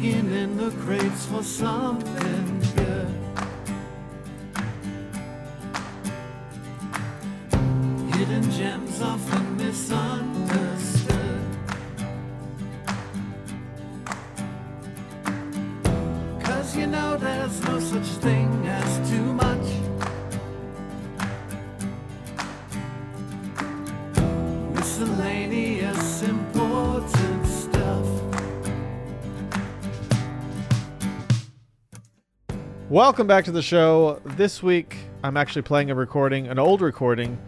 digging in the crates for something Welcome back to the show. This week, I'm actually playing a recording, an old recording,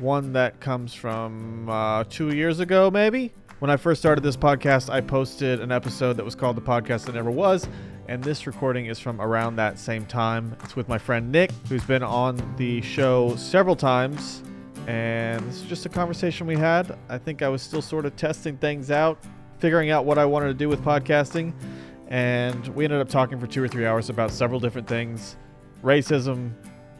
one that comes from uh, two years ago, maybe. When I first started this podcast, I posted an episode that was called The Podcast That Never Was, and this recording is from around that same time. It's with my friend Nick, who's been on the show several times, and this is just a conversation we had. I think I was still sort of testing things out, figuring out what I wanted to do with podcasting and we ended up talking for two or three hours about several different things. Racism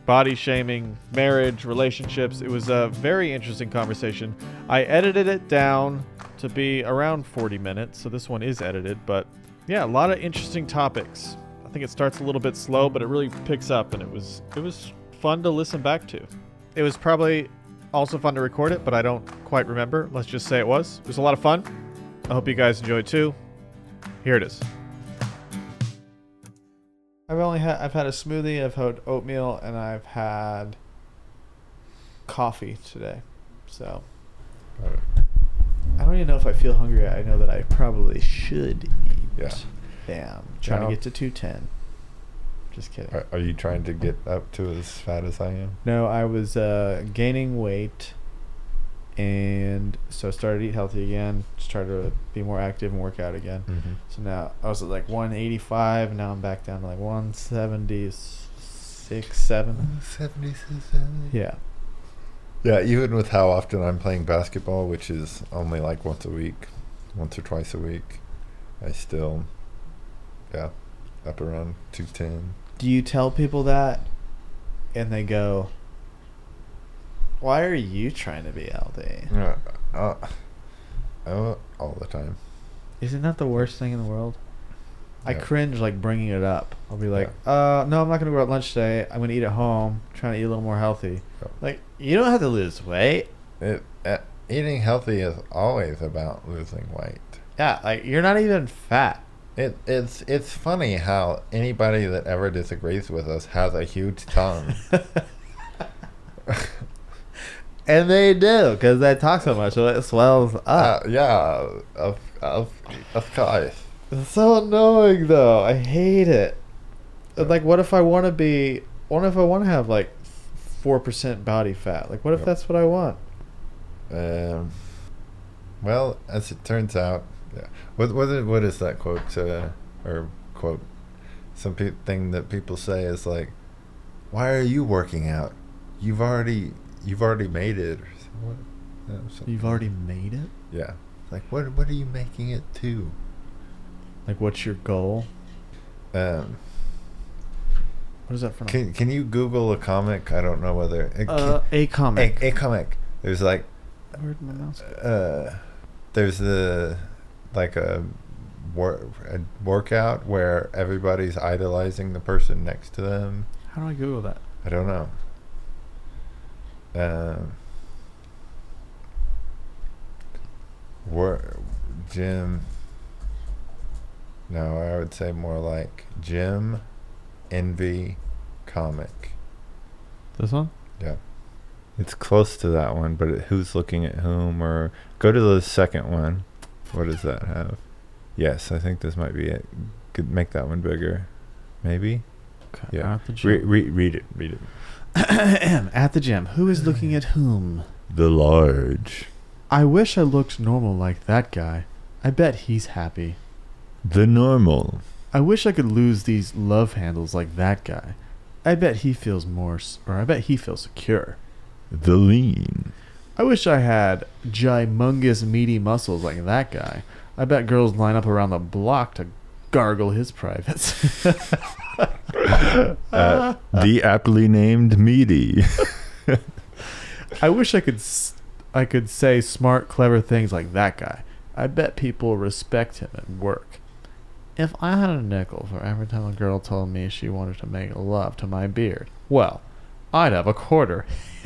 body shaming marriage relationships. It was a very interesting conversation. I edited it down to be around 40 minutes so this one is edited but yeah a lot of interesting topics. I think it starts a little bit slow but it really picks up and it was it was fun to listen back to. It was probably also fun to record it but i don't quite remember. Let's just say it was. It was a lot of fun. I hope you guys enjoyed too. Here it is I've only had I've had a smoothie, I've had oatmeal, and I've had coffee today. So I don't even know if I feel hungry. I know that I probably should eat. Yeah. Damn. Trying Now- to get to two ten. Just kidding. Are, are you trying to get up to as fat as I am? No, I was uh, gaining weight, and so I started to eat healthy again. Just try to be more active and work out again. Mm-hmm. So now I was at like 185, now I'm back down to like 176, 7. Yeah. Yeah, even with how often I'm playing basketball, which is only like once a week, once or twice a week, I still, yeah, up around 210. Do you tell people that, and they go, "Why are you trying to be healthy?" Yeah, uh, uh, all the time. Isn't that the worst thing in the world? I Yeah. cringe like bringing it up. I'll be like, "Uh, no, I'm not gonna go out lunch today. I'm gonna eat at home. trying to eat a little more healthy." Yeah. Like, you don't have to lose weight. It uh, eating healthy is always about losing weight. Yeah, like you're not even fat. It it's it's funny how anybody that ever disagrees with us has a huge tongue. And they do because they talk so much, so it swells Uh, up. yeah, of of of course. It's so annoying though. I hate it. Like, what if I want to be? What if I want to have like four percent body fat? Like, what if Yep. that's what I want? Um, well, as it turns out, yeah. What what is, what is that quote uh, or quote? Some pe- thing that people say is like, "Why are you working out? You've already you've already made it." Or so- something. You've already made it. yeah. Like what what are you making it to? Like, what's your goal? Um, What is that for? can can you Google a comic? I don't know whether it, uh, a comic. a, a comic. There's like Where'd my mouse uh, there's a like a, wor- a workout where everybody's idolizing the person next to them. How do I Google that? I don't know. Um, wor- gym. No, I would say more like gym Envy comic. This one? Yeah. It's close to that one, but it, who's looking at whom? Or go to the second one. What does that have? Yes, I think this might be it. Could make that one bigger, maybe. Okay. Yeah. Re- re- read it. Read it. at the gym. Who is looking at whom? The large, I wish I looked normal like that guy. I bet he's happy. the normal, I wish I could lose these love handles like that guy. I bet he feels more, or I bet he feels secure. the lean, I wish I had gymongous meaty muscles like that guy. I bet girls line up around the block to gargle his privates. uh, the aptly named meaty. I wish I could I could say smart, clever things like that guy. I bet people respect him at work. If I had a nickel for every time a girl told me she wanted to make love to my beard, well, I'd have a quarter.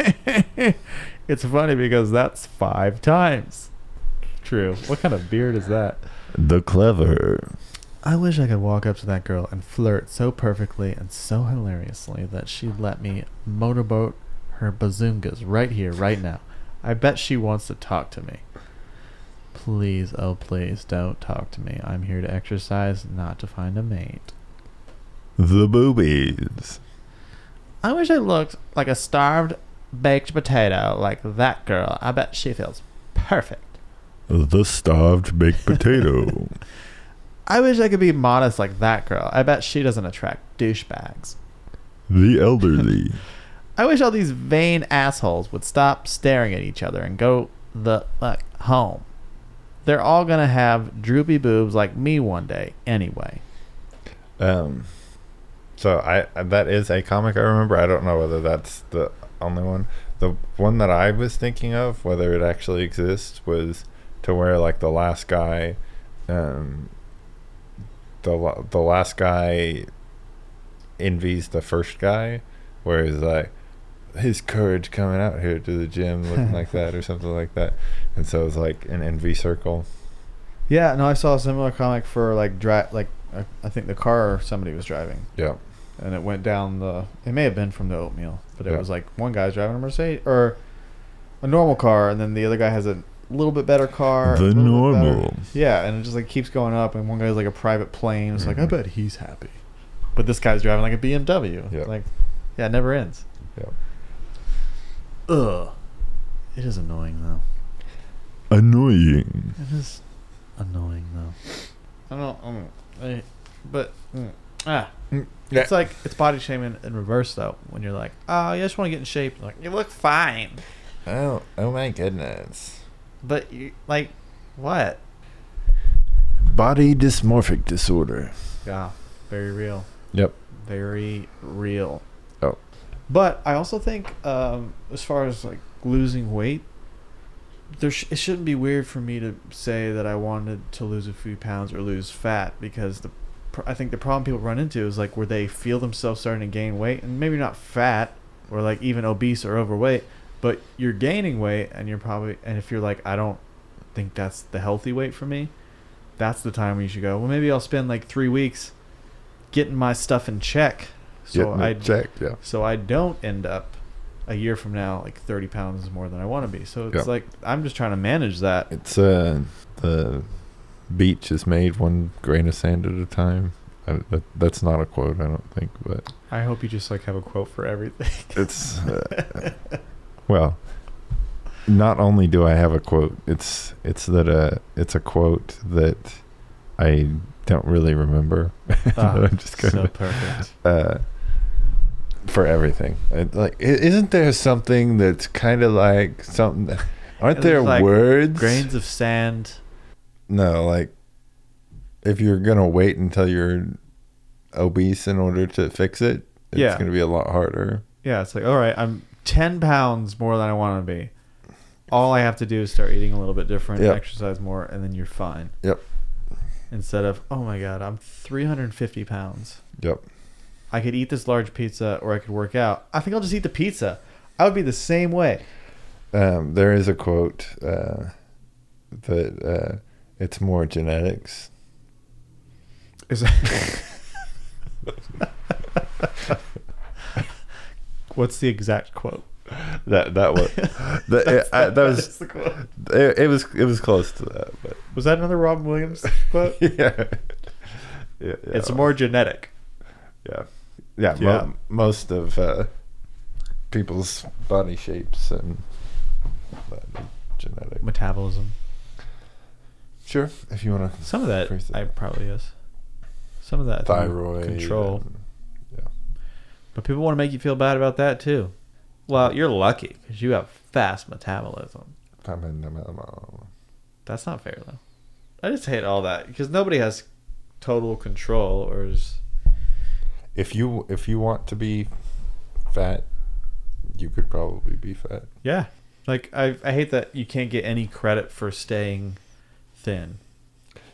it's funny because that's five times. True. What kind of beard is that? The clever. I wish I could walk up to that girl and flirt so perfectly and so hilariously that she'd let me motorboat her bazungas right here, right now. I bet she wants to talk to me. Please, oh please, don't talk to me. I'm here to exercise, not to find a mate. The boobies. I wish I looked like a starved baked potato like that girl. I bet she feels perfect. The starved baked potato. I wish I could be modest like that girl. I bet she doesn't attract douchebags. the elderly. I wish all these vain assholes would stop staring at each other and go the fuck home. They're all gonna have droopy boobs like me one day anyway. Um, so I that is a comic I remember. I don't know whether that's the only one. The one that I was thinking of, whether it actually exists, was to where like the last guy, um, the the last guy envies the first guy, where he's like his courage coming out here to the gym looking like that or something like that, and so it's like an envy circle. Yeah, no, I saw a similar comic for like dri- like uh, I think the car somebody was driving, Yeah, and it went down the. It may have been from the oatmeal, but it Yeah. was like one guy's driving a Mercedes or a normal car, and then the other guy has a little bit better car. the normal. Yeah, and it just like keeps going up, and one guy's like a private plane. It's like I bet he's happy, but this guy's driving like a BMW. Yeah. Like, yeah, it never ends. Yeah. Ugh, it is annoying though. Annoying. It is annoying though. I don't. Um, I, but mm, ah, Mm, yeah. it's like it's body shaming in reverse though. When you're like, oh, you just want to get in shape. Like you look fine, Oh, oh my goodness. But you like what? Body dysmorphic disorder. Yeah, very real. Yep. very real. Oh. But I also think, um, as far as like losing weight, there sh- it shouldn't be weird for me to say that I wanted to lose a few pounds or lose fat because the pr- I think the problem people run into is like where they feel themselves starting to gain weight and maybe not fat or like even obese or overweight, but you're gaining weight and you're probably and if you're like I don't think that's the healthy weight for me, that's the time when you should go. Well, maybe I'll spend like three weeks getting my stuff in check, so I it checked, yeah. so I don't end up a year from now like 30 pounds more than I want to be. So it's Yeah. like I'm just trying to manage that. It's uh the beach is made one grain of sand at a time. I, that, that's not a quote, I don't think, but I hope you just like have a quote for everything. it's uh, well. Not only do I have a quote, it's it's that uh it's a quote that I don't really remember. Ah, I'm just kind so perfect. uh, for everything. It, like, isn't there something that's kind of like something? Aren't there like words? Grains of sand. No, like if you're gonna wait until you're obese in order to fix it, it's Yeah. gonna be a lot harder. Yeah, it's like all right, I'm 10 pounds more than I want to be. All I have to do is start eating a little bit different, Yep. exercise more, and then you're fine. Yep. Instead of oh my god, I'm 350 pounds. Yep. I could eat this large pizza or I could work out. I think I'll just eat the pizza. I would be the same way. Um, there is a quote uh, that uh, it's more genetics. Is What's the exact quote? That that was that, it, I, that was the quote. it, it was it was close to that, but Was that another Robin Williams quote? yeah. yeah, yeah It's more genetic. Yeah, yeah. Yeah. Mo- most of uh, people's body shapes and genetic. Metabolism. Sure, if you want to. Some of that. I probably is. Some of that Thyroid control. and- But people want to make you feel bad about that too. Well, mm. you're lucky because you have fast metabolism. That's not fair though. I just hate all that because nobody has total control or is If you if you want to be fat, you could probably be fat. yeah. Like I I hate that you can't get any credit for staying thin.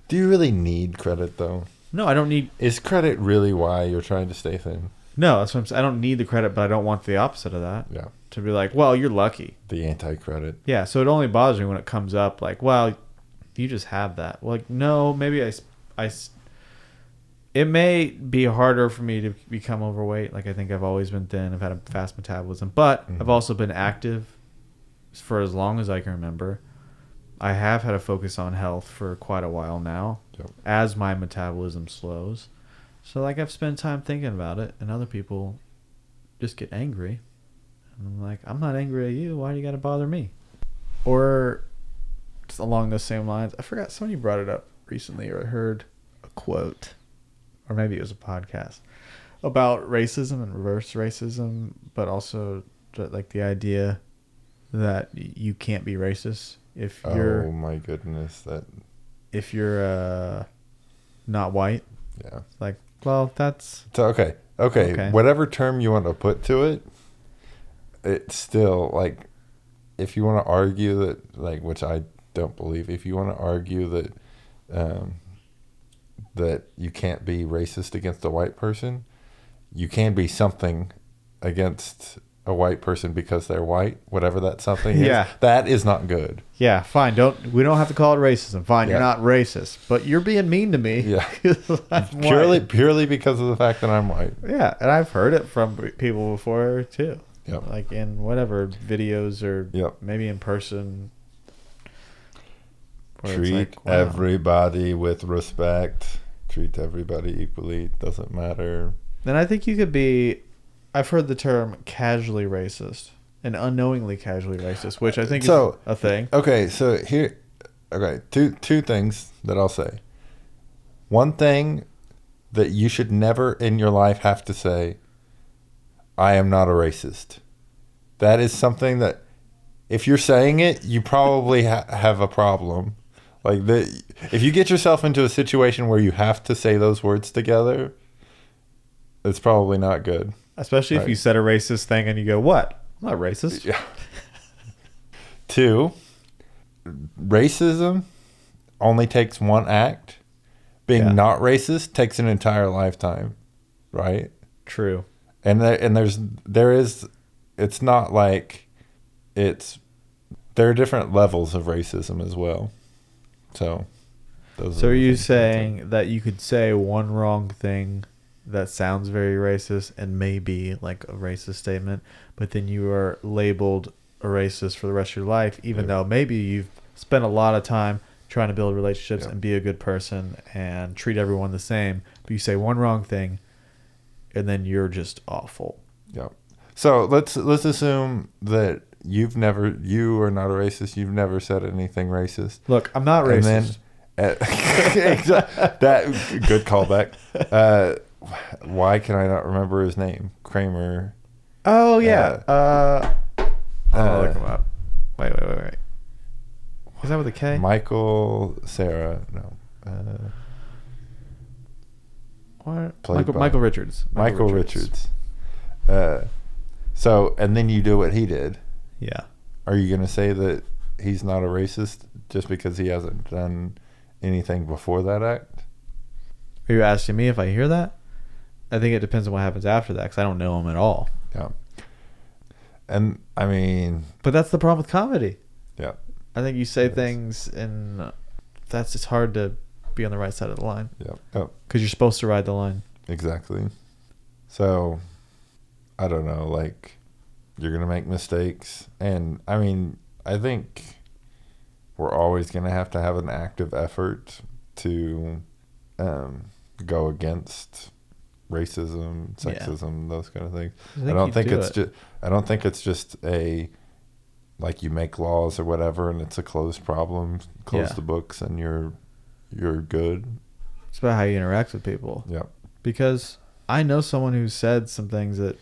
Do you really need credit though? No, I don't need. Is credit really why you're trying to stay thin? No, that's what I'm saying. I don't need the credit, but I don't want the opposite of that. Yeah. To be like, well, you're lucky. The anti-credit. Yeah. So it only bothers me when it comes up like, well, you just have that. Like, no, maybe I, I, It may be harder for me to become overweight. Like I think I've always been thin. I've had a fast metabolism, but Mhm. I've also been active for as long as I can remember. I have had a focus on health for quite a while now Yep. as my metabolism slows. So like I've spent time thinking about it and other people just get angry. And I'm like, I'm not angry at you. Why do you got to bother me? Or just along those same lines, I forgot somebody brought it up recently or I heard a quote or maybe it was a podcast about racism and reverse racism, but also like the idea that you can't be racist if you're Oh my goodness, that if you're uh not white. yeah. Like, well, that's So okay, okay, Okay. whatever term you want to put to it, it's still like if you want to argue that like which I don't believe if you want to argue that um that you can't be racist against a white person, you can be something against a white person because they're white, whatever that something Yeah. is. That is not good. yeah, fine. Don't we don't have to call it racism. Fine, you're not racist, but you're being mean to me. Yeah, I'm white. Purely purely because of the fact that I'm white. Yeah, and I've heard it from people before too. Yep. Like in whatever videos or Yep. maybe in person. Treat like, wow. everybody with respect. Treat everybody equally. Doesn't matter. Then I think you could be. I've heard the term casually racist and unknowingly casually racist, which I think So- is a thing. Okay, so here, okay, two two things that I'll say. One thing that you should never in your life have to say, "I am not a racist." That is something that, if you're saying it, you probably ha- have a problem. Like the, if you get yourself into a situation where you have to say those words together, it's probably not good. Especially if you said a racist thing and you go, "What? I'm not racist." Yeah. Two, racism only takes one act. Being Yeah. not racist takes an entire lifetime, right? True. And there, and there's there is it's not like it's there are different levels of racism as well. So those So are you things to think. saying that you could say one wrong thing that sounds very racist and may be like a racist statement, but then you are labeled a racist for the rest of your life, even Yeah. though maybe you've spent a lot of time trying to build relationships Yeah. and be a good person and treat everyone the same, but you say one wrong thing and then you're just awful. Yeah. So let's let's assume that you've never you are not a racist. You've never said anything racist. Look, I'm not racist. uh, that good callback. Uh, why can I not remember his name? Kramer. oh yeah. Uh, I'll uh, look him up. Wait, wait, wait, wait. Is that with a K? Michael Cera. No. Uh, What? Michael, Michael Richards. Michael Richards. Uh, so and then you do what he did. Yeah. Are you going to say that he's not a racist just because he hasn't done anything before that act? Are you asking me if I hear that? I think it depends on what happens after that because I don't know him at all. Yeah. And I mean, But that's the problem with comedy. yeah. I think you say things and that's it's hard to be on the right side of the line Yeah. Oh, because you're supposed to ride the line. exactly. So, I don't know. Like, you're gonna make mistakes, and I mean, I think we're always gonna have to have an active effort to um, go against racism, Yeah. sexism, those kind of things. I, think don't think do it's it. just. I don't think it's just a like you make laws or whatever, and it's a closed problem. Close Yeah. the books, and you're you're good. It's about how you interact with people. Yeah. Because I know someone who said some things that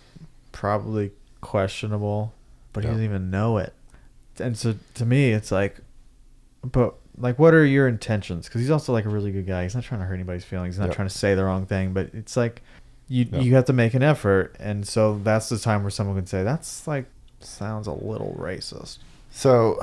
probably questionable, but he Yeah. doesn't even know it. And so to me, it's like, but like, what are your intentions? Because he's also like a really good guy. He's not trying to hurt anybody's feelings. He's not Yeah. trying to say the wrong thing. But it's like, you Yeah. you have to make an effort, and so that's the time where someone can say that's like sounds a little racist. So,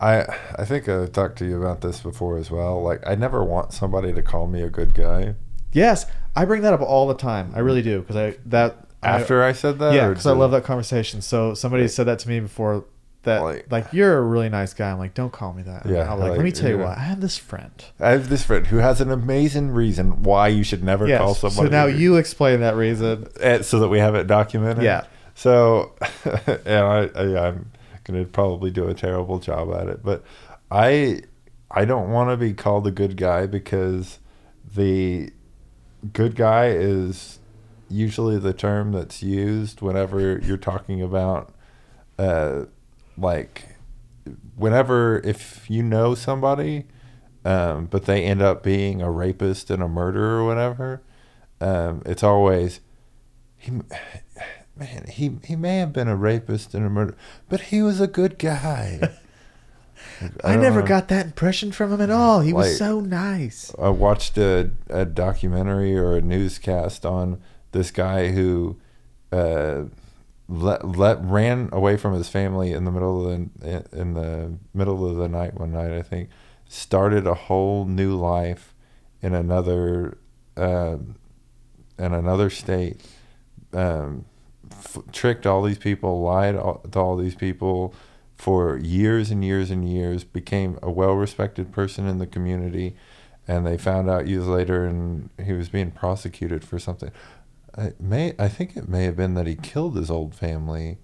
I I think I talked to you about this before as well. Like, I never want somebody to call me a good guy. Yes, I bring that up all the time. I really do because I that After I, said that, yeah, because I love that conversation. So somebody said that to me before. That Like- like, you're a really nice guy. I'm like, don't call me that. Yeah, I'm like, like, let me tell you yeah. what. I have this friend. I have this friend who has an amazing reason why you should never call someone. So now you explain that reason. Eh, so that we have it documented. Yeah. So, and I, I I'm gonna probably do a terrible job at it, but I I don't want to be called a good guy because the good guy is usually the term that's used whenever you're talking about uh like whenever if you know somebody um but they end up being a rapist and a murderer or whatever um it's always he man he he may have been a rapist and a murderer but he was a good guy Like, I, never know. got that impression from him at all. He Like- was so nice. I watched a, a documentary or a newscast on this guy who uh, let, let ran away from his family in the middle of the in the middle of the night one night I think started a whole new life in another uh, in another state. Um, f- tricked all these people lied all, to all these people for years and years and years became a well-respected person in the community and they found out years later and he was being prosecuted for something I may I think it may have been that he killed his old family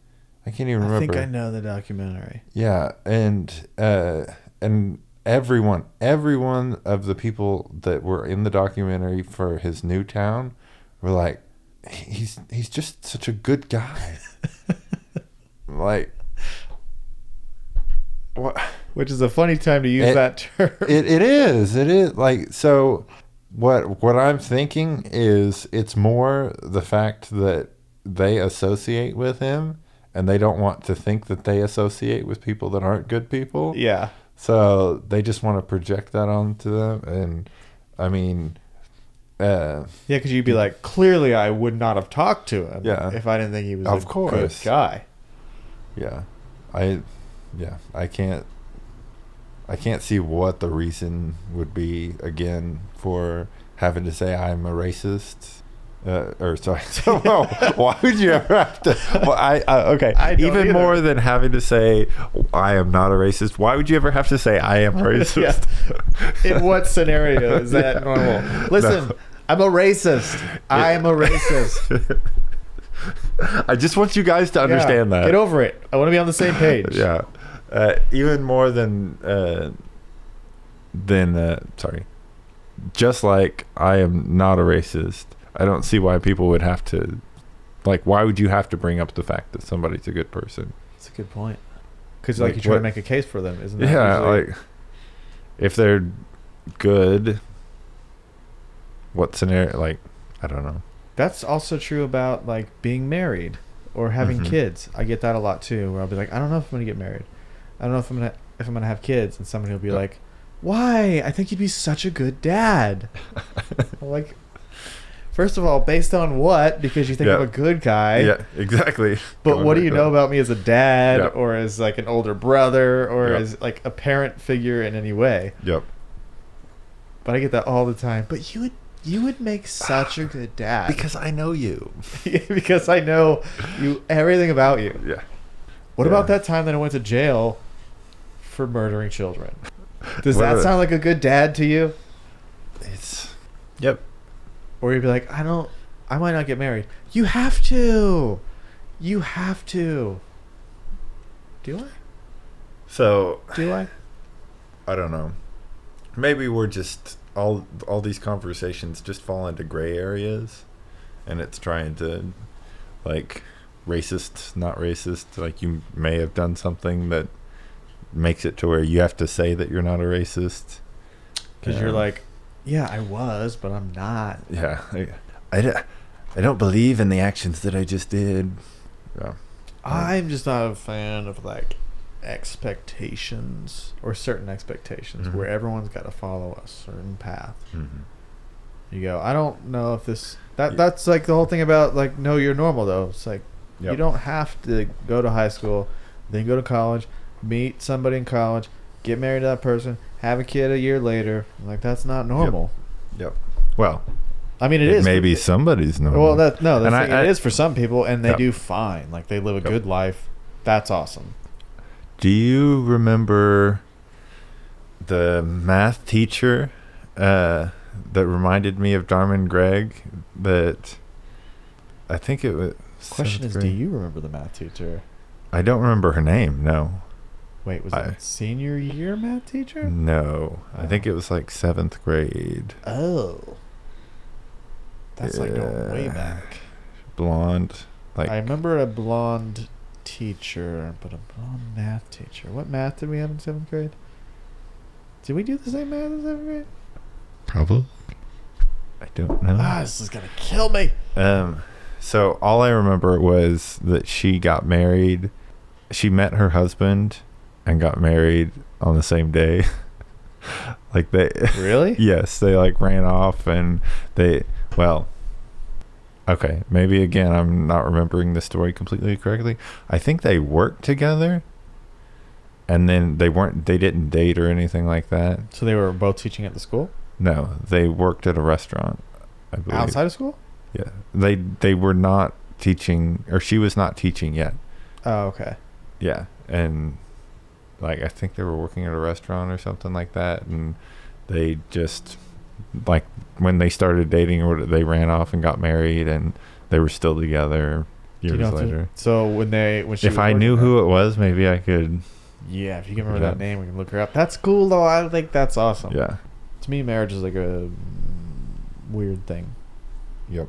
I can't even remember. I think I know the documentary. yeah, and uh, and everyone, everyone of the people that were in the documentary for his new town were like, he's he's just such a good guy. like, what? Which is a funny time to use It- that term. It it is it is like so. What what I'm thinking is it's more the fact that they associate with him. And they don't want to think that they associate with people that aren't good people. yeah. So they just want to project that onto them, and I mean, uh, Yeah, because you'd be like, clearly I would not have talked to him Yeah. if I didn't think he was Of a course. good guy. yeah, I, yeah, I can't, I can't see what the reason would be again for having to say I'm a racist. Uh, or sorry, so well, why would you ever have to? Well, I, I okay. I Even either. more than having to say I am not a racist. Why would you ever have to say I am a racist? In what scenario is that Yeah. normal? Listen, No. I'm a racist. I am a racist. I just want you guys to understand Yeah, that. Get over it. I want to be on the same page. yeah, uh, even more than uh, than uh, sorry. Just like I am not a racist, I don't see why people would have to. Like, why would you have to bring up the fact that somebody's a good person? That's a good point. Because like, Like, you try to what- make a case for them, isn't that? Yeah, usually- like if they're good, what scenario? Like, I don't know. That's also true about like being married or having Mhm. kids. I get that a lot too, where I'll be like, I don't know if I'm gonna get married. I don't know if I'm gonna if I'm gonna have kids, and somebody will be Yeah. like, Why? I think you'd be such a good dad. I'm like, first of all, based on what? Because you think I'm a good guy. yeah, exactly. But Going what do back you to know that. about me as a dad, Yep. or as like an older brother, or Yep. as like a parent figure in any way? Yep. But I get that all the time. But you would you would make such a good dad Because I know you. because I know you everything about you. Yeah. What Yeah. about that time that I went to jail for murdering children? Does What that sound like a good dad to you? It's. Yep. Or you'd be like, I don't, I might not get married. You have to. You have to. Do I? So Do I? I don't know. Maybe we're just all all these conversations just fall into gray areas, and it's trying to, like, racist, not racist. Like you may have done something that makes it to where you have to say that you're not a racist. Because you're Um, like, yeah, I was, but I'm not. yeah, I, I, don't- I don't believe in the actions that I just did. Yeah. I'm just not a fan of like expectations or certain expectations Mhm. where everyone's got to follow a certain path. Mm-hmm. You go, I don't know if this that Yeah. that's like the whole thing about like no, you're normal though. It's like you don't have to go to high school, then go to college, meet somebody in college, get married to that person, have a kid a year later. Like that's not normal. Yep. Well, I mean, it, it is. may be somebody's normal. Well, that no, the And thing, I- I- it is for some people, and they Yep. do fine. Like they live a Yep. good life. That's awesome. Do you remember the math teacher uh, that reminded me of Darman Gregg? That I think it was. Question is, seventh do you remember the math teacher? I don't remember her name. No, Wait, was I- it senior year math teacher? no. I think it was like seventh grade. Oh, that's like going way back. Blonde, like I remember a blonde teacher, but a blonde math teacher. What math did we have in seventh grade? Did we do the same math in seventh grade? probably. I don't know. Ah, this is gonna kill me. Um, so all I remember was that she got married. She met her husband and got married on the same day. like they, Really? yes, they like ran off and they, well, okay, maybe again I'm not remembering the story completely correctly. I think they worked together, and then they weren't, they didn't date or anything like that. So they were both teaching at the school No, they worked at a restaurant. I believe. outside of school. Yeah, they they were not teaching, or she was not teaching yet. Oh, okay. Yeah, and like I think they were working at a restaurant or something like that, and they just like when they started dating, or they ran off and got married, and they were still together Do you years know later. so when they when she If I knew who it was, maybe I could. yeah, if you can remember that name, we can look her up. That's cool though. I think that's awesome. Yeah. To me, marriage is like a weird thing. Yep.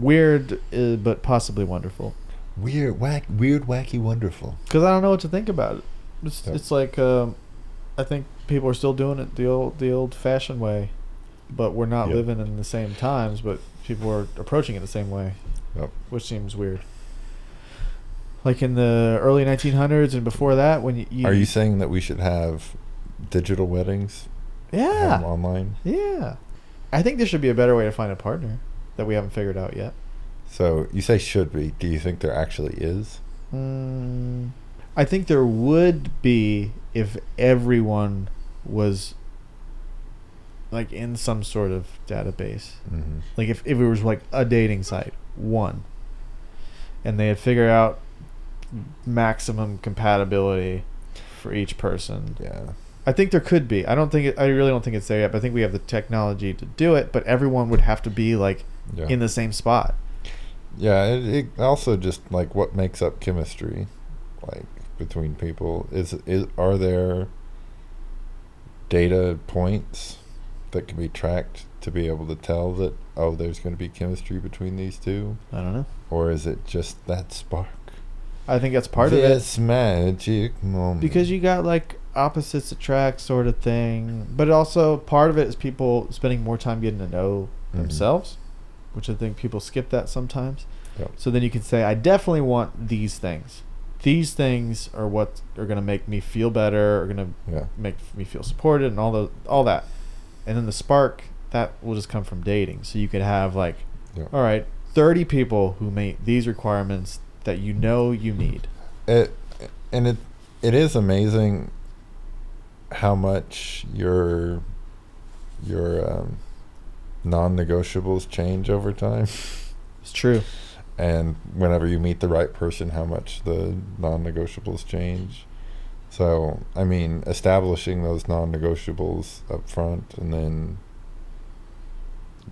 Weird, uh, but possibly wonderful. Weird, whack, weird, wacky, wonderful. Because I don't know what to think about it. It's, it's like um, I think people are still doing it the old the old fashioned way, but we're not Yep. living in the same times. But people are approaching it the same way, Yep. which seems weird. Like in the early 1900s and before that, when you, you Are you saying that we should have digital weddings? yeah online. yeah, I think there should be a better way to find a partner that we haven't figured out yet. So you say should be. Do you think there actually is? Mm, I think there would be if everyone was like in some sort of database. Mm-hmm. Like if, if it was like a dating site, one, and they had figured out maximum compatibility for each person. Yeah. I think there could be. I don't think it, I really don't think it's there yet. But I think we have the technology to do it. But everyone would have to be like Yeah. in the same spot. yeah. It, it also just like what makes up chemistry, like between people. Is is are there data points that can be tracked to be able to tell that oh there's going to be chemistry between these two, I don't know. or is it just that spark? I think that's part of it. this magic moment. because you got like opposites attract sort of thing but also part of it is people spending more time getting to know Mhm. themselves which i think people skip that sometimes Yep. so then you can say i definitely want these things these things are what are going to make me feel better are going to yeah. make me feel supported and all the all that. And then the spark that will just come from dating. So you could have like Yeah. all right 30 people who meet these requirements that you know you need. It and it it is amazing how much your your um, non-negotiables change over time. It's true and whenever you meet the right person how much the non-negotiables change so i mean establishing those non-negotiables up front and then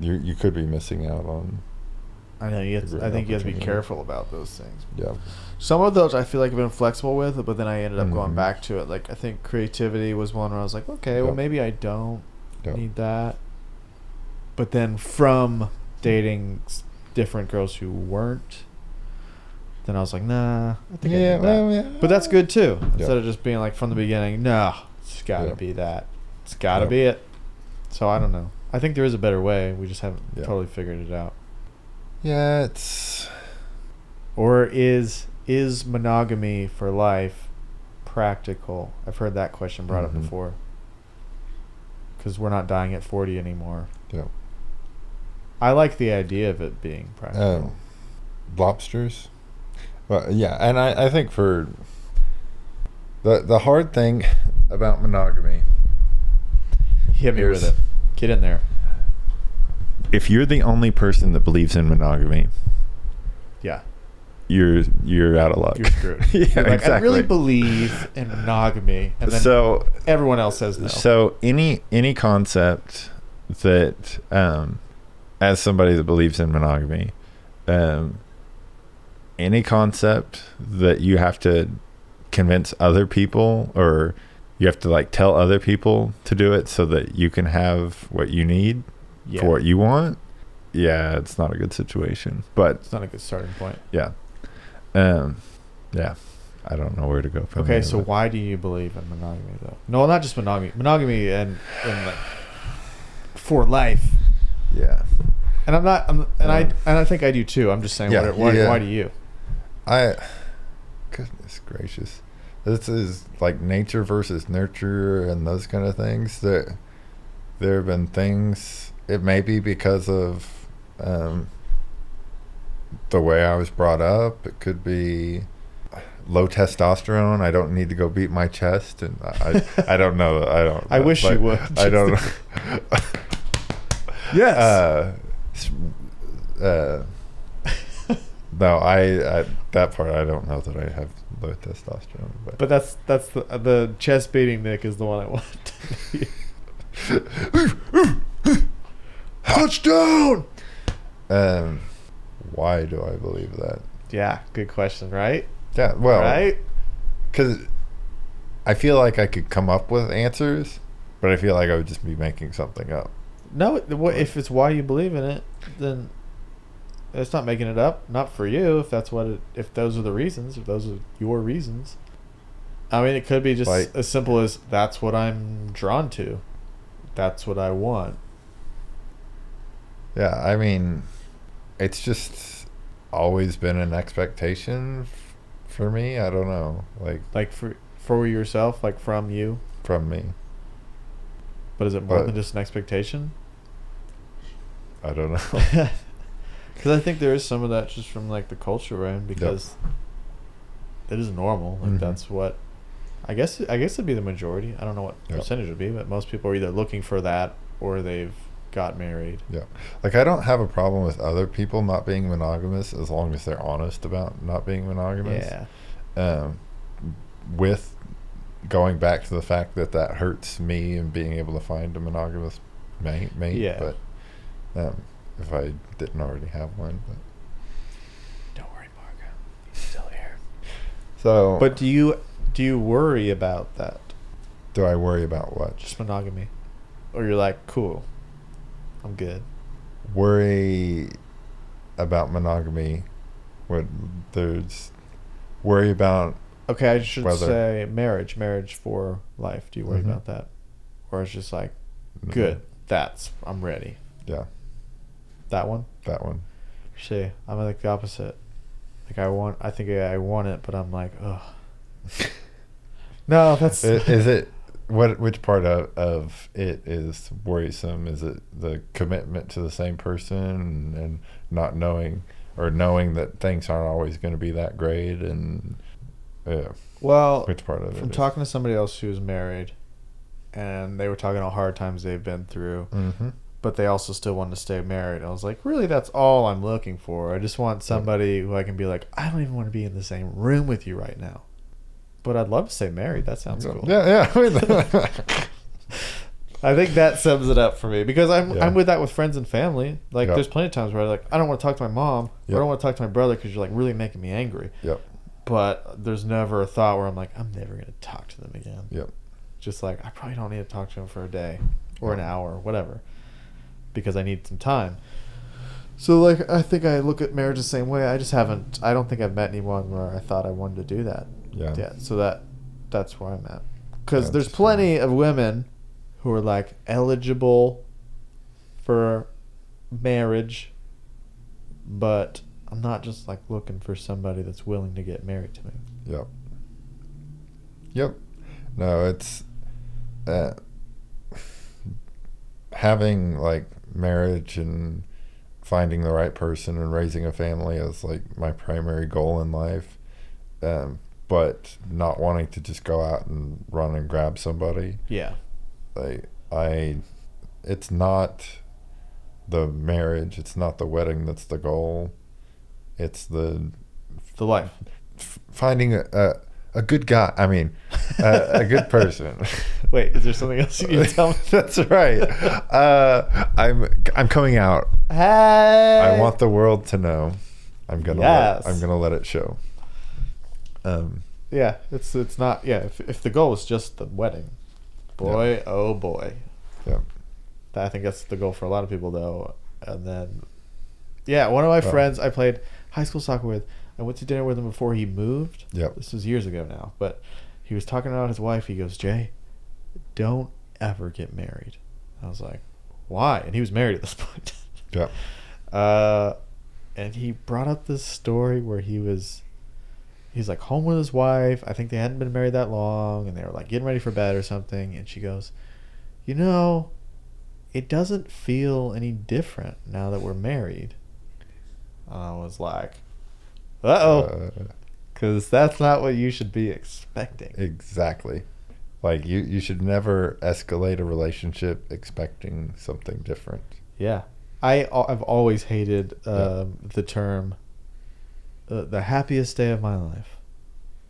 you you could be missing out on I know you. Have to, I think you have to be careful about those things. yeah Some of those I feel like I've been flexible with, but then I ended up going Mhm. back to it. Like I think creativity was one where I was like, okay, well maybe I don't Yep. need that. But then from dating different girls who weren't, then I was like, nah, I think I yeah need that. well yeah But that's good too. Yeah. Instead of just being like from the beginning, no, it's got to Yeah. be that. It's got to be it. So I don't know. I think there is a better way. We just haven't totally figured it out. yeah it's Or is is monogamy for life practical? I've heard that question brought Mhm. up before. Because we're not dying at forty anymore. yeah I like the idea of it being practical. Oh, lobsters. Well, yeah, and I, I think for the the hard thing about monogamy Hit me with it. Get in there. if you're the only person that believes in monogamy, Yeah, you're you're out of luck. you're screwed. yeah, You're like, exactly. I really believe in monogamy, and then so everyone else says no. so any any concept that um as somebody that believes in monogamy um any concept that you have to convince other people or you have to like tell other people to do it so that you can have what you need yeah, for what you want yeah it's not a good situation but it's not a good starting point. yeah um yeah i don't know where to go from Okay, so why do you believe in monogamy though? No, not just monogamy. Monogamy and, and like for life. yeah And I'm not. I'm, and I and I think I do too. I'm just saying. Yeah, what, why, yeah. why do you? I goodness gracious. This is like nature versus nurture and those kind of things that there have been things it may be because of um, the way I was brought up. It could be low testosterone. I don't need to go beat my chest and I I, I don't know. I don't I wish you would. I don't Yes. uh, uh, no, I, I that part I don't know that I have low testosterone, but, but that's that's the the chest beating Nick is the one I want. Touchdown. um, why do I believe that? Yeah, good question, right? Yeah, well, right. because I feel like I could come up with answers, but I feel like I would just be making something up. No, what if it's why you believe in it? Then it's not making it up. Not for you. If that's what it. If those are the reasons. If those are your reasons. I mean, it could be just Like- as simple as that's what I'm drawn to. That's what I want. Yeah, I mean, it's just always been an expectation f- for me. I don't know, like Like for for yourself, like from you. from me. But is it more But- than just an expectation? I don't know. Because I think there is some of that just from like the culture we're in because it is normal. Like Mhm. that's what I guess. I guess it'd be the majority. I don't know what Yep. percentage would be, but most people are either looking for that or they've got married. Yeah. Like I don't have a problem with other people not being monogamous as long as they're honest about not being monogamous. Yeah. Um, with going back to the fact that that hurts me and being able to find a monogamous mate. mate Yeah. But um, if I didn't already have one. But. Don't worry, Margo. He's still here. So. But do you do you worry about that? do I worry about what? Just monogamy, or you're like, cool, I'm good. worry about monogamy. What there's worry about Okay, I should Whether- say marriage, marriage for life. Do you worry Mhm. about that, or it's just like, good, that's I'm ready. Yeah, That one. that one. See, I'm like the opposite. Like I want, I think I want it, but I'm like, ugh. no, that's I- is it what which part of, of it is worrisome is it the commitment to the same person and, not knowing or knowing that things aren't always going to be that great and yeah well. which part of it From talking to somebody else who's married, and they were talking about hard times they've been through, mm-hmm. But they also still want to stay married. I was like, really, that's all I'm looking for. I just want somebody who I can be like, I don't even want to be in the same room with you right now, but I'd love to stay married. That sounds cool. yeah yeah I think that sums it up for me because I'm Yeah. I'm with that with friends and family. Like, Yep. there's plenty of times where I like I don't want to talk to my mom. Or I don't want to talk to my brother because you're like really making me angry. yep But there's never a thought where I'm like I'm never gonna talk to them again. yep Just like I probably don't need to talk to them for a day or an Yep. hour, whatever, because I need some time. So like I think I look at marriage the same way. I just haven't. I don't think I've met anyone where I thought I wanted to do that. yeah Yeah, so that that's where I'm at. Because there's plenty of women who are like eligible for marriage, but I'm not just like looking for somebody that's willing to get married to me. Yep. Yep. No, it's uh, having like marriage and finding the right person and raising a family is like my primary goal in life. Um, but not wanting to just go out and run and grab somebody. Yeah. Like I, it's not the marriage. It's not the wedding that's the goal. It's the The life. f- finding a, a a good guy. I mean, a, a good person. Wait, is there something else you need to tell me? That's right. Uh, I'm I'm coming out. Hey. I want the world to know. I'm gonna Yes. let, I'm gonna let it show. Um, Yeah, it's it's not. Yeah, if if the goal is just the wedding, boy, oh boy, yeah, I think that's the goal for a lot of people though. And then, yeah, one of my Well- friends I played high school soccer with. I went to dinner with him before he moved. Yep. This was years ago now, but he was talking about his wife. He goes, Jay, don't ever get married. I was like, why? And he was married at this point. yeah, Uh, and he brought up this story where he was, he's like home with his wife. I think they hadn't been married that long, and they were like getting ready for bed or something. And she goes, "You know, it doesn't feel any different now that we're married." And I was like, "Uh oh," Uh, because that's not what you should be expecting. exactly. Like you, you should never escalate a relationship expecting something different. Yeah, I I've always hated um, the term uh, the happiest day of my life,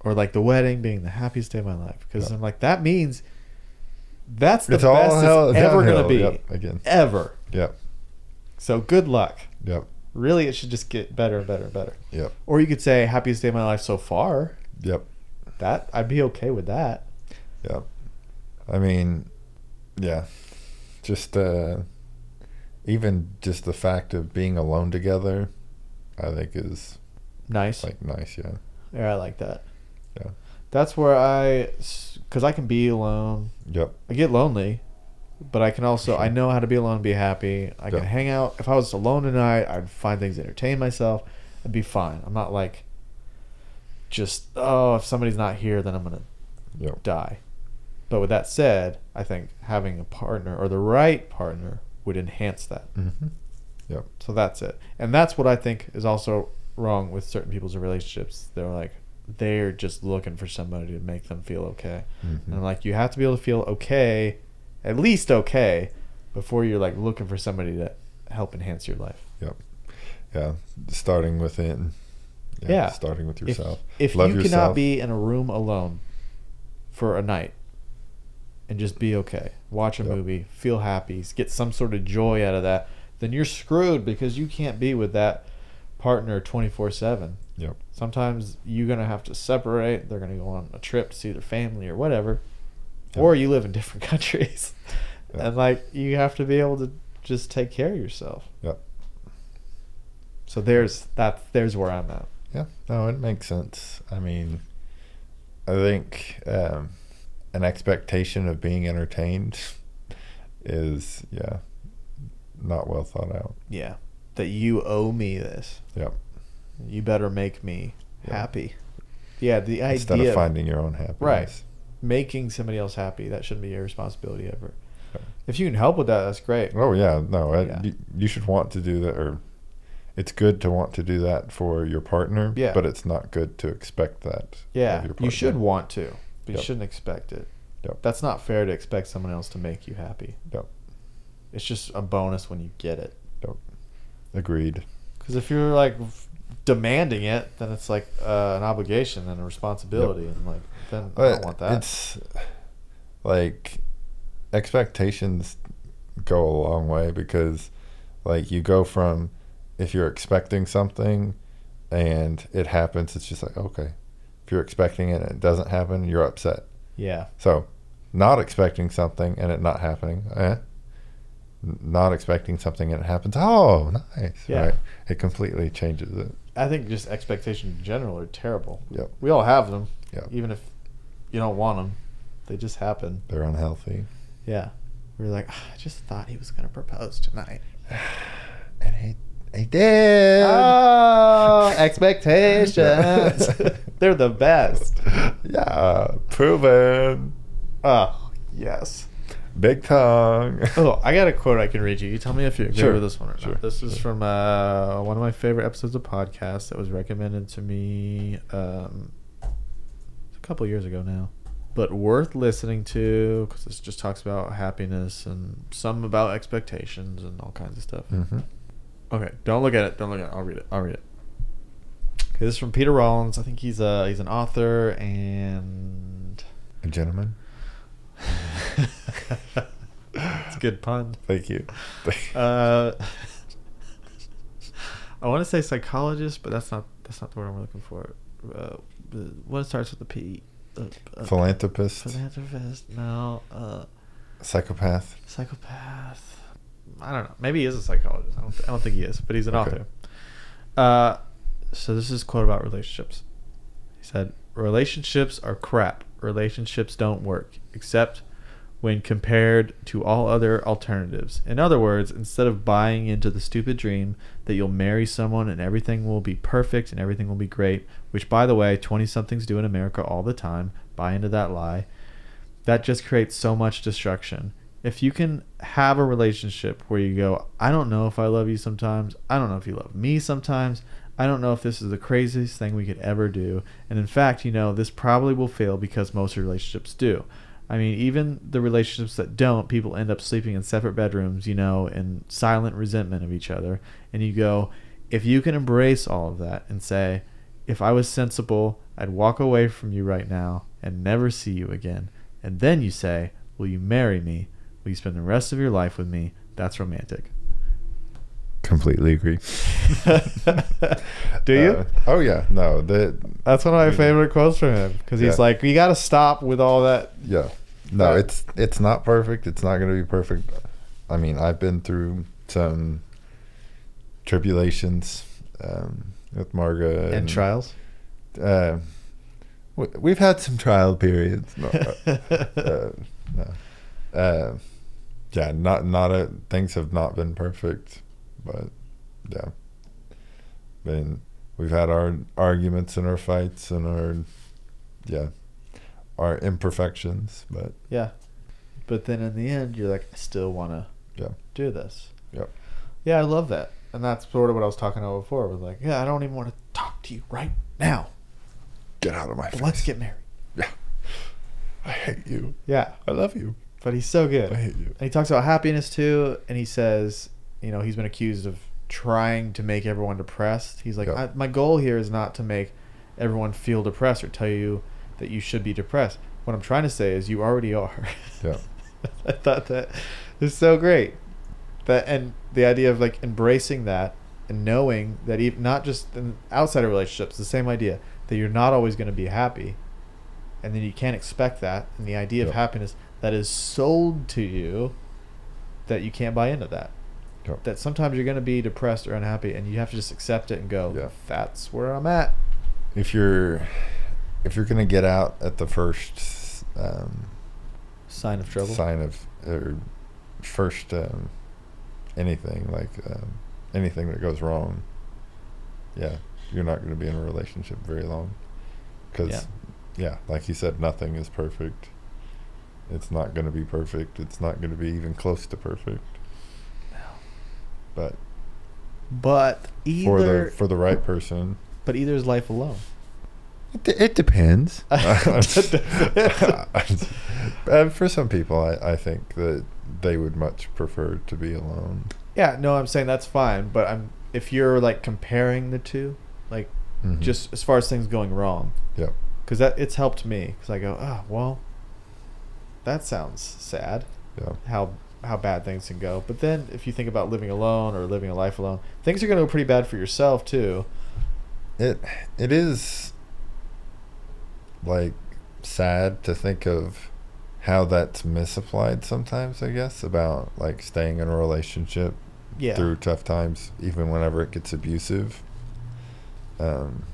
or like the wedding being the happiest day of my life, because Yeah. I'm like that means that's the It's best it's ever gonna be Yep, again. ever. Yep, So good luck. yep, Really, it should just get better and better and better. yep, Or you could say happiest day of my life so far. yep, That I'd be okay with that. yep. I mean, yeah, just uh, even just the fact of being alone together, I think is Nice. like nice. Yeah, yeah, I like that. Yeah. That's where I, because I can be alone. yep, I get lonely, but I can also I know how to be alone and be happy. I can Yeah. hang out. If I was alone tonight, I'd find things to entertain myself. I'd be fine. I'm not like just oh if somebody's not here then I'm gonna yep, die. But with that said, I think having a partner or the right partner would enhance that. hmm yep, So that's it. And that's what I think is also wrong with certain people's relationships. They're like they're just looking for somebody to make them feel okay. hmm And I'm like, you have to be able to feel okay, at least okay, before you're like looking for somebody to help enhance your life. yep, yeah. Starting within. Yeah. starting with If- yourself. If, Love you yourself. cannot be in a room alone for a night and just be okay, watch a Yep. movie, feel happy, get some sort of joy out of that, then you're screwed because you can't be with that partner 24 7. Yep. Sometimes you're going to have to separate. They're going to go on a trip to see their family or whatever. Yep. Or you live in different countries. Yep. And like you have to be able to just take care of yourself. Yep. So there's that there's where I'm at. Yeah, no, it makes sense. I mean, I think um, an expectation of being entertained is, yeah, not well thought out. Yeah. That you owe me this. Yep. You better make me Yeah. happy. Yeah, the Instead idea of finding your own happiness. Right. Making somebody else happy, that shouldn't be your responsibility ever. Right. If you can help with that, that's great. Oh yeah, no, I, Yeah. You, you should want to do that, or it's good to want to do that for your partner. Yeah. But it's not good to expect that. Yeah, you should want to, but you shouldn't expect it. Yep. That's not fair to expect someone else to make you happy. Yep. It's just a bonus when you get it. Yep. Agreed. Because if you're like demanding it, then it's like uh, an obligation and a responsibility, and like then I don't But want that. It's like expectations go a long way because like you go from if you're expecting something and it happens, it's just like okay. If you're expecting it and it doesn't happen, you're upset. yeah, So, not expecting something and it not happening, eh? Not expecting something and it happens. Oh, nice. Yeah. Right. It completely changes it. I think just expectations in general are terrible. Yep. We all have them, Yep. even if you don't want them. They just happen. They're unhealthy. Yeah, we're like, "Ah, I just thought he was gonna propose tonight. And he, he did. Oh, expectations. They're the best. Yeah, proven. Oh, yes. Big tongue. Oh, I got a quote I can read you. You tell me if you agree Sure, with this one or sure, not. This is sure. from uh, one of my favorite episodes of podcast that was recommended to me um, a couple years ago now. but worth listening to because this just talks about happiness and some about expectations and all kinds of stuff. Mm-hmm. Okay, don't look at it. Don't look at it. I'll read it. I'll read it. Okay, this is from Peter Rollins. I think he's a he's an author and A gentleman. it's a good pun. Thank you. Uh, I want to say psychologist, but that's not that's not the word I'm looking for. Uh, what starts with a P? Uh, uh, Philanthropist. philanthropist? No. Uh, Psychopath. psychopath. I don't know. Maybe he is a psychologist. I don't. I don't think he is, but he's an Okay. author. Uh, so this is a quote about relationships. He said, "Relationships are crap. Relationships don't work, except when compared to all other alternatives. In other words, instead of buying into the stupid dream that you'll marry someone and everything will be perfect and everything will be great, which by the way, 20 somethings do in America all the time, buy into that lie. That just creates so much destruction. If you can have a relationship where you go, I don't know if I love you sometimes, I don't know if you love me sometimes, I don't know if this is the craziest thing we could ever do. And in fact, you know, this probably will fail because most relationships do. I mean, even the relationships that don't, people end up sleeping in separate bedrooms, you know, in silent resentment of each other. And you go, if you can embrace all of that and say, if I was sensible, I'd walk away from you right now and never see you again. And then you say, Will you marry me? Will you spend the rest of your life with me? That's romantic. Completely agree. Do you? Uh, oh yeah. No. That. That's one of my favorite quotes from him because he's Yeah. like, "You got to stop with all that." Yeah. No. It's it's not perfect. It's not going to be perfect. I mean, I've been through some tribulations um, with Marga And trials. Uh, we- we've had some trial periods. No, uh, no. Uh, yeah, not not a, things have not been perfect, but yeah, been we've had our arguments and our fights and our yeah our imperfections, but Yeah, but then in the end, you're like, I still want to Yeah. do this. Yep. Yeah, I love that, and that's sort of what I was talking about before. Was like, yeah, I don't even want to talk to you right now. get out of my But face. let's get married. Yeah, I hate you. Yeah, I love you. but he's so good. I hate you. And he talks about happiness too, and he says, you know, he's been accused of trying to make everyone depressed. He's like, Yeah. My goal here is not to make everyone feel depressed or tell you that you should be depressed. What I'm trying to say is you already are. Yeah. I thought that is so great. That and the idea of like embracing that and knowing that even not just in outside of relationships, the same idea that you're not always going to be happy, and then you can't expect that. And the idea of happiness that is sold to you that you can't buy into that. Yep. That sometimes you're going to be depressed or unhappy, and you have to just accept it and go, Yeah. "That's where I'm at." if you're if you're gonna get out at the first um, Sign of trouble. sign of or first um, anything like um, anything that goes wrong, yeah, you're not going to be in a relationship very long because yeah. like you said, nothing is perfect. It's not going to be perfect. It's not going to be even close to perfect. But But for either, the for the right person, but either is life alone. It, de- it depends. For some people, I, I think that they would much prefer to be alone. Yeah, no, I'm saying that's fine, but I'm if you're like comparing the two, like Mhm. just as far as things going wrong, yeah, because that it's helped me because I go, oh well, that sounds sad. yeah, How how bad things can go, but then if you think about living alone or living a life alone, things are gonna go pretty bad for yourself too. it it is like sad to think of how that's misapplied sometimes. I guess about like staying in a relationship Yeah. through tough times, even whenever it gets abusive. Um,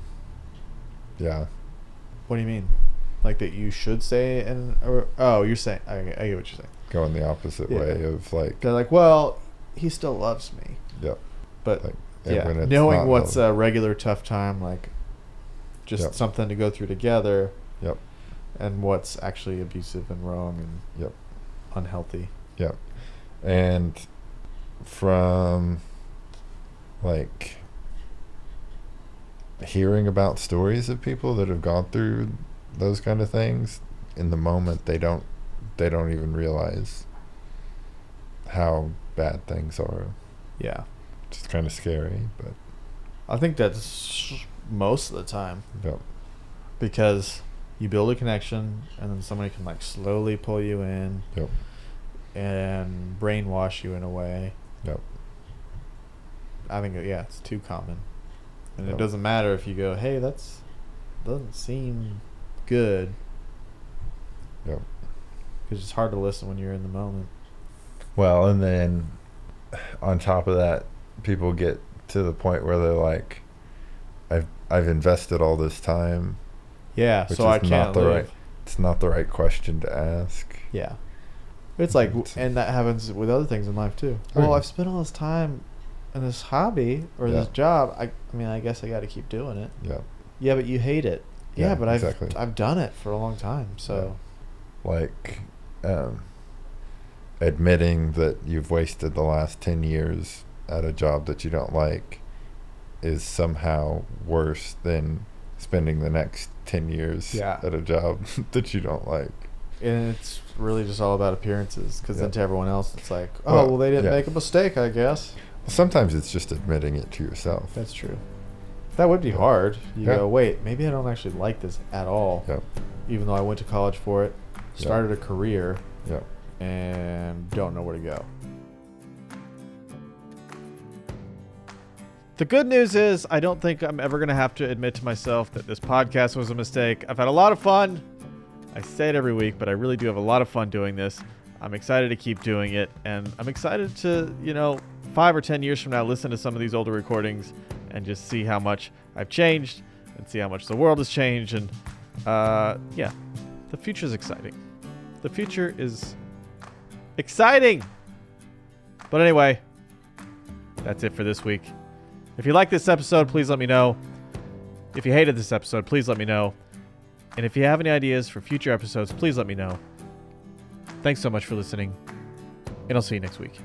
yeah, What do you mean? Like that you should say and or oh you're saying I, I get what you're saying. Going the opposite Yeah. way of like, They're like, well, he still loves me, yeah, but like yeah, knowing what's a regular tough time, like just Yep. something to go through together, Yep. and what's actually abusive and wrong and Yep. unhealthy. Yeah. And from like hearing about stories of people that have gone through those kind of things, in the moment they don't they don't even realize how bad things are. Yeah. It's kind of scary, but I think that's most of the time yep, because you build a connection and then somebody can like slowly pull you in yep, and brainwash you in a way. yep, I think uh, yeah, it's too common. And it doesn't matter if you go, "Hey, that's doesn't seem good." yep. Cuz it's hard to listen when you're in the moment. Well, and then on top of that, people get to the point where they're like, "I've I've invested all this time. Yeah, Which so I can't not the live. right- It's not the right question to ask." Yeah. It's like, and that happens with other things in life too. Well, yeah. I've spent all this time in this hobby or this job. I, I mean, I guess I got to keep doing it. Yeah, Yeah, but you hate it. Yeah, Yeah, but I've exactly. I've done it for a long time. So like um, admitting that you've wasted the last ten years at a job that you don't like is somehow worse than spending the next ten years Yeah. at a job that you don't like. and it's really just all about appearances. Because then to everyone else, it's like, oh, Well, well, they didn't yeah. make a mistake, I guess. Sometimes it's just admitting it to yourself. That's true. That would be hard. You go, wait, maybe I don't actually like this at all. Even though I went to college for it. Started a career, Yep. and don't know where to go. The good news is, I don't think I'm ever going to have to admit to myself that this podcast was a mistake. I've had a lot of fun. I say it every week, but I really do have a lot of fun doing this. I'm excited to keep doing it, and I'm excited to, you know, five or 10 years from now, listen to some of these older recordings and just see how much I've changed and see how much the world has changed. And uh, yeah, the future is exciting. The future is exciting. But anyway, that's it for this week. If you like this episode, please let me know. If you hated this episode, please let me know. And if you have any ideas for future episodes, please let me know. Thanks so much for listening, and I'll see you next week.